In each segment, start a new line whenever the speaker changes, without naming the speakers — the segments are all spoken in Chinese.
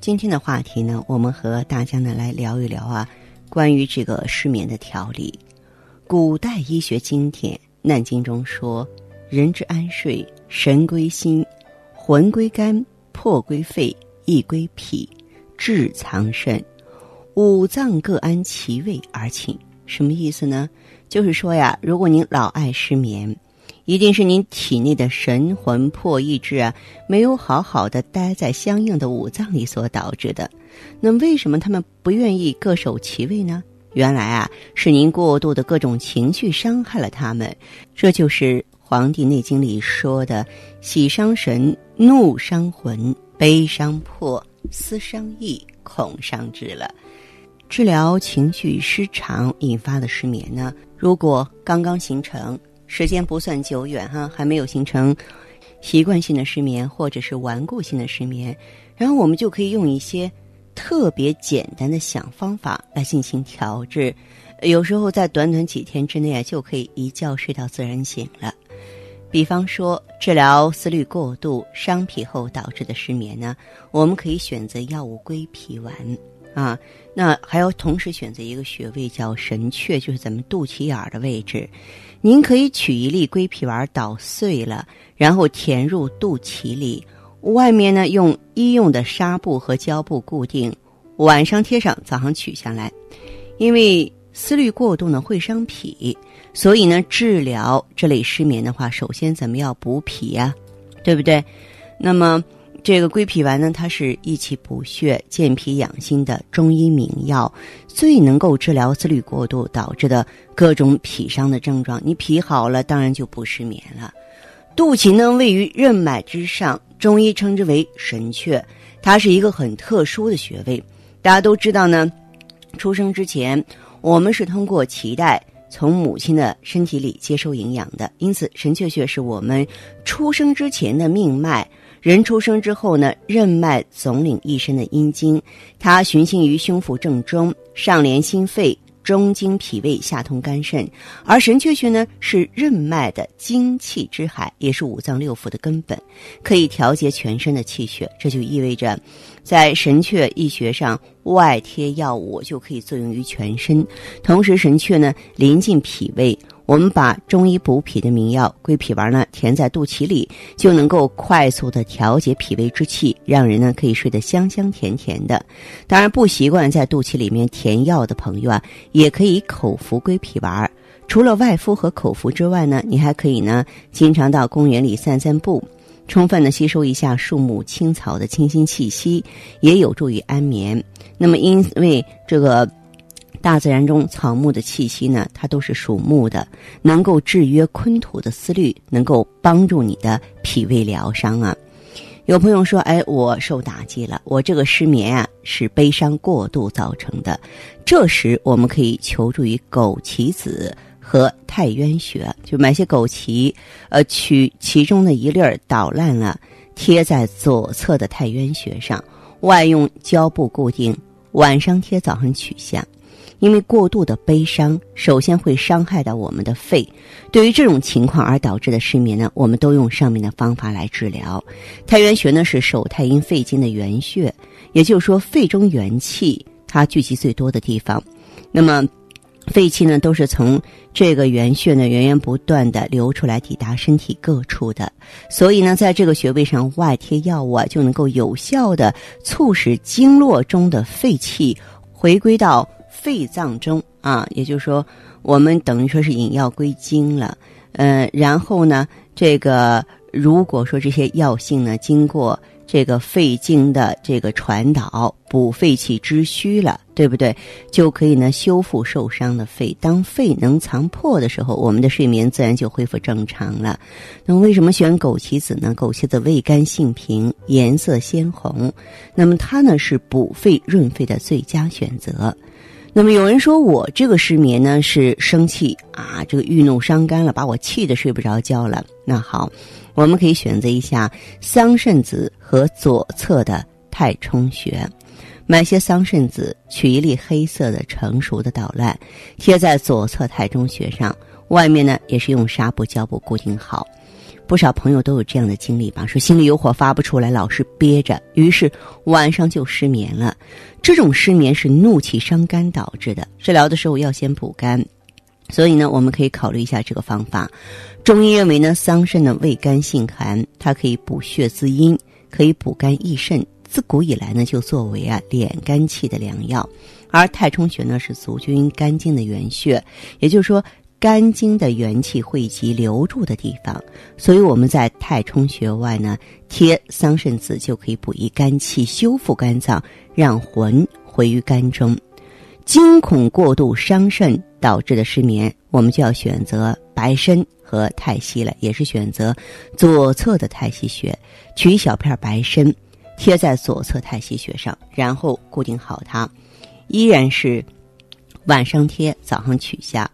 今天的话题呢，我们和大家呢来聊一聊啊，关于这个失眠的调理。古代医学经典《难经》中说：“人之安睡，神归心，魂归肝，魄归肺，意归脾，志藏肾，五脏各安其位而寝。”什么意思呢？就是说呀，如果您老爱失眠。一定是您体内的神魂魄意志啊，没有好好的待在相应的五脏里所导致的。那为什么他们不愿意各守其位呢？原来啊，是您过度的各种情绪伤害了他们。这就是《黄帝内经》里说的“喜伤神，怒伤魂，悲伤魄，思伤意，恐伤志”了。治疗情绪失常引发的失眠呢，如果刚刚形成。时间不算久远哈，还没有形成习惯性的失眠或者是顽固性的失眠，然后我们就可以用一些特别简单的小方法来进行调治，有时候在短短几天之内啊，就可以一觉睡到自然醒了。比方说，治疗思虑过度伤脾后导致的失眠呢，我们可以选择药物归脾丸啊，那还要同时选择一个穴位叫神阙，就是咱们肚脐眼儿的位置。您可以取一粒归脾丸捣碎了，然后填入肚脐里，外面呢用医用的纱布和胶布固定，晚上贴上，早上取下来。因为思虑过度呢会伤脾，所以呢治疗这类失眠的话，首先咱们要补脾呀，对不对？那么。这个归脾丸呢，它是益气补血、健脾养心的中医名药，最能够治疗思虑过度导致的各种脾伤的症状。你脾好了，当然就不失眠了。肚脐呢，位于任脉之上，中医称之为神阙，它是一个很特殊的穴位。大家都知道呢，出生之前我们是通过脐带从母亲的身体里接收营养的，因此神阙穴是我们出生之前的命脉。人出生之后呢，任脉总领一身的阴经，它循行于胸腹正中，上连心肺，中经脾胃，下通肝肾。而神阙穴呢，是任脉的精气之海，也是五脏六腑的根本，可以调节全身的气血。这就意味着，在神阙医学上，外贴药物就可以作用于全身，同时神阙呢临近脾胃。我们把中医补脾的名药归脾丸呢填在肚脐里，就能够快速的调节脾胃之气，让人呢可以睡得香香甜甜的。当然，不习惯在肚脐里面填药的朋友啊，也可以口服归脾丸。除了外敷和口服之外呢，你还可以呢经常到公园里散散步，充分的吸收一下树木青草的清新气息，也有助于安眠。那么，因为这个。大自然中草木的气息呢，它都是属木的，能够制约坤土的思虑，能够帮助你的脾胃疗伤啊。有朋友说：“哎，我受打击了，我这个失眠啊是悲伤过度造成的。”这时我们可以求助于枸杞子和太渊穴，就买些枸杞，呃，取其中的一粒儿捣烂了，贴在左侧的太渊穴上，外用胶布固定，晚上贴，早上取下。因为过度的悲伤，首先会伤害到我们的肺。对于这种情况而导致的失眠呢，我们都用上面的方法来治疗。太渊穴呢是手太阴肺经的原穴，也就是说肺中元气它聚集最多的地方。那么肺气呢都是从这个原穴呢源源不断的流出来，抵达身体各处的。所以呢，在这个穴位上外贴药物啊，就能够有效的促使经络中的肺气回归到。肺脏中啊，也就是说，我们等于说是引药归经了。嗯，然后呢，这个如果说这些药性呢，经过这个肺经的这个传导，补肺气之虚了，对不对？就可以呢修复受伤的肺。当肺能藏魄的时候，我们的睡眠自然就恢复正常了。那为什么选枸杞子呢？枸杞子味甘性平，颜色鲜红，那么它呢是补肺润肺的最佳选择。那么有人说我这个失眠呢是生气啊，这个郁怒伤肝了，把我气得睡不着觉了。那好，我们可以选择一下桑葚子和左侧的太冲穴，买些桑葚子，取一粒黑色的成熟的捣烂，贴在左侧太冲穴上，外面呢也是用纱布胶布固定好。不少朋友都有这样的经历吧？说心里有火发不出来，老是憋着，于是晚上就失眠了。这种失眠是怒气伤肝导致的，治疗的时候要先补肝。所以呢，我们可以考虑一下这个方法。中医认为呢，桑葚呢味甘性寒，它可以补血滋阴，可以补肝益肾。自古以来呢，就作为啊敛肝气的良药。而太冲穴呢，是足厥肝经的原穴，也就是说。肝经的元气汇集流注的地方，所以我们在太冲穴外呢贴桑葚子就可以补益肝气、修复肝脏，让魂回于肝中。惊恐过度伤肾导致的失眠，我们就要选择白参和太溪了，也是选择左侧的太溪穴，取一小片白参贴在左侧太溪穴上，然后固定好它，依然是晚上贴，早上取下。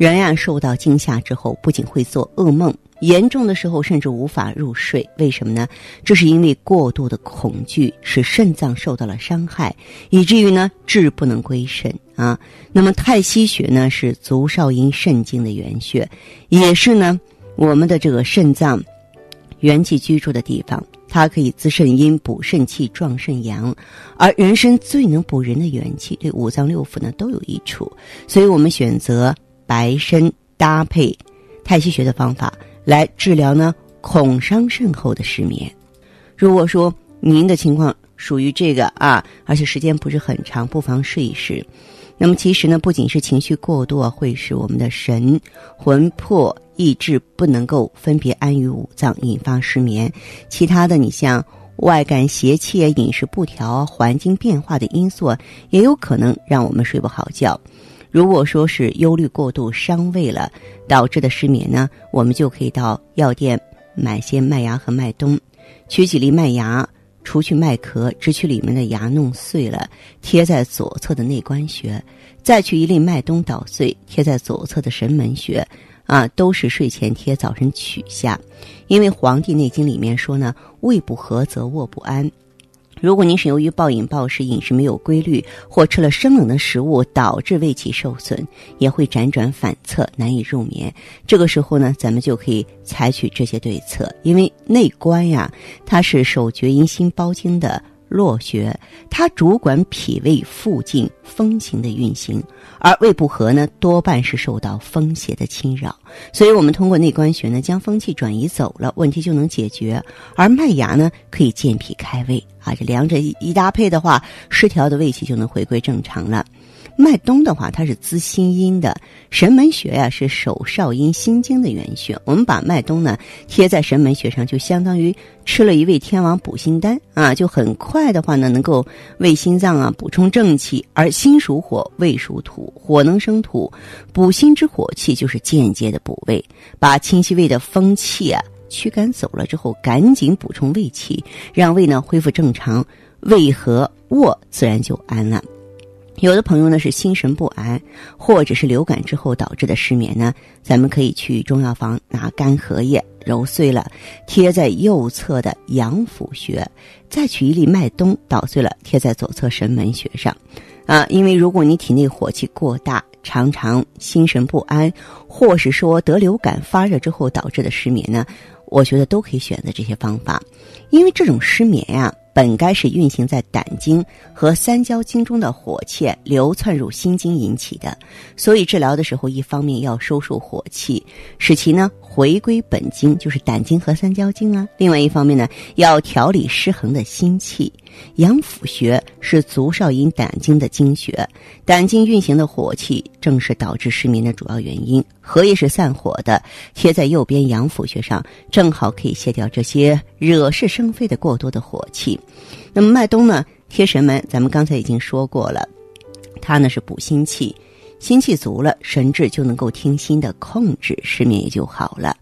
人呀，受到惊吓之后，不仅会做噩梦，严重的时候甚至无法入睡。为什么呢？这是因为过度的恐惧使肾脏受到了伤害，以至于呢志不能归肾啊。那么太溪穴呢，是足少阴肾经的原穴，也是呢我们的这个肾脏元气居住的地方。它可以滋肾阴、补肾气、壮肾阳，而人参最能补人的元气，对五脏六腑呢都有益处。所以我们选择。白参搭配太溪穴的方法来治疗呢恐伤肾后的失眠。如果说您的情况属于这个啊，而且时间不是很长，不妨试一试。那么其实呢，不仅是情绪过度，会使我们的神魂魄意志不能够分别安于五脏，引发失眠。其他的，你像外感邪气、饮食不调、环境变化的因素，也有可能让我们睡不好觉。如果说是忧虑过度伤胃了导致的失眠呢，我们就可以到药店买些麦芽和麦冬，取几粒麦芽，除去麦壳，只取里面的芽，弄碎了，贴在左侧的内关穴，再取一粒麦冬捣碎，贴在左侧的神门穴，啊，都是睡前贴，早晨取下。因为《黄帝内经》里面说呢，胃不和则卧不安。如果您是由于暴饮暴食、饮食没有规律，或吃了生冷的食物，导致胃气受损，也会辗转反侧，难以入眠。这个时候呢，咱们就可以采取这些对策，因为内关呀，它是手厥阴心包经的。络穴，它主管脾胃附近风行的运行，而胃不和呢，多半是受到风邪的侵扰。所以，我们通过内关穴呢，将风气转移走了，问题就能解决。而麦芽呢，可以健脾开胃啊，这两者一搭配的话，失调的胃气就能回归正常了。麦冬的话，它是滋心阴的，神门穴呀是手少阴心经的原穴。我们把麦冬呢贴在神门穴上，就相当于吃了一味天王补心丹啊，就很快的话呢，能够为心脏啊补充正气。而心属火，胃属土，火能生土，补心之火气就是间接的补胃，把清晰胃的风气啊驱赶走了之后，赶紧补充胃气，让胃呢恢复正常，胃和卧自然就安了。有的朋友呢是心神不安，或者是流感之后导致的失眠呢，咱们可以去中药房拿干荷叶揉碎了，贴在右侧的阳府穴，再取一粒麦冬捣碎了，贴在左侧神门穴上。啊，因为如果你体内火气过大，常常心神不安，或是说得流感发热之后导致的失眠呢，我觉得都可以选择这些方法，因为这种失眠呀。本该是运行在胆经和三焦经中的火气流窜入心经引起的，所以治疗的时候，一方面要收束火气，使其呢回归本经，就是胆经和三焦经啊；另外一方面呢，要调理失衡的心气。阳府穴是足少阴胆经的经穴，胆经运行的火气正是导致失眠的主要原因。荷叶是散火的，贴在右边阳府穴上，正好可以卸掉这些惹是生非的过多的火气。那么麦冬呢，贴神门，咱们刚才已经说过了，它呢是补心气，心气足了，神志就能够听心的控制，失眠也就好了。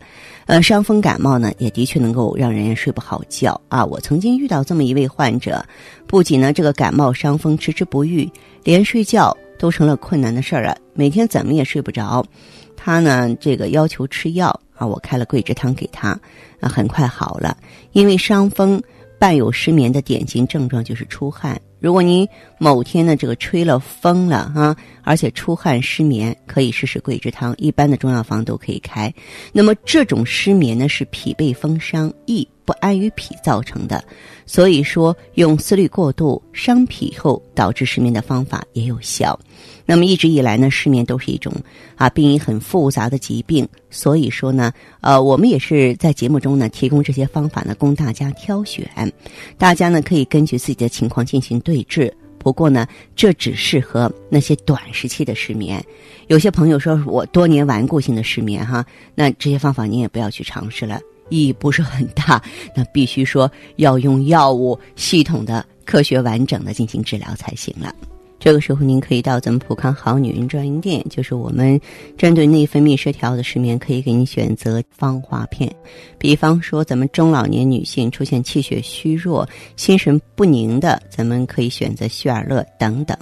呃，伤风感冒呢，也的确能够让人睡不好觉啊。我曾经遇到这么一位患者，不仅呢这个感冒伤风迟迟不愈，连睡觉都成了困难的事儿啊，每天怎么也睡不着。他呢这个要求吃药啊，我开了桂枝汤给他，啊很快好了。因为伤风伴有失眠的典型症状就是出汗。如果您某天呢这个吹了风了哈，而且出汗失眠，可以试试桂枝汤，一般的中药房都可以开。那么这种失眠呢是脾被风伤，易不安于脾造成的，所以说用思虑过度伤脾后导致失眠的方法也有效。那么一直以来呢，失眠都是一种啊病因很复杂的疾病，所以说呢，呃，我们也是在节目中呢提供这些方法呢供大家挑选，大家呢可以根据自己的情况进行对治。不过呢，这只适合那些短时期的失眠。有些朋友说我多年顽固性的失眠哈，那这些方法您也不要去尝试了，意义不是很大。那必须说要用药物系统的、科学完整的进行治疗才行了。这个时候，您可以到咱们普康好女人专营店，就是我们针对内分泌失调的失眠，可以给你选择芳华片。比方说，咱们中老年女性出现气血虚弱、心神不宁的，咱们可以选择旭尔乐等等。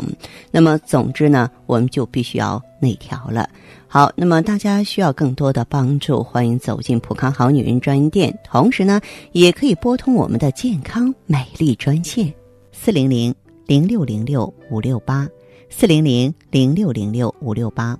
那么，总之呢，我们就必须要内调了。好，那么大家需要更多的帮助，欢迎走进普康好女人专营店，同时呢，也可以拨通我们的健康美丽专线四零零。零六零六五六八四零零零六零六五六八，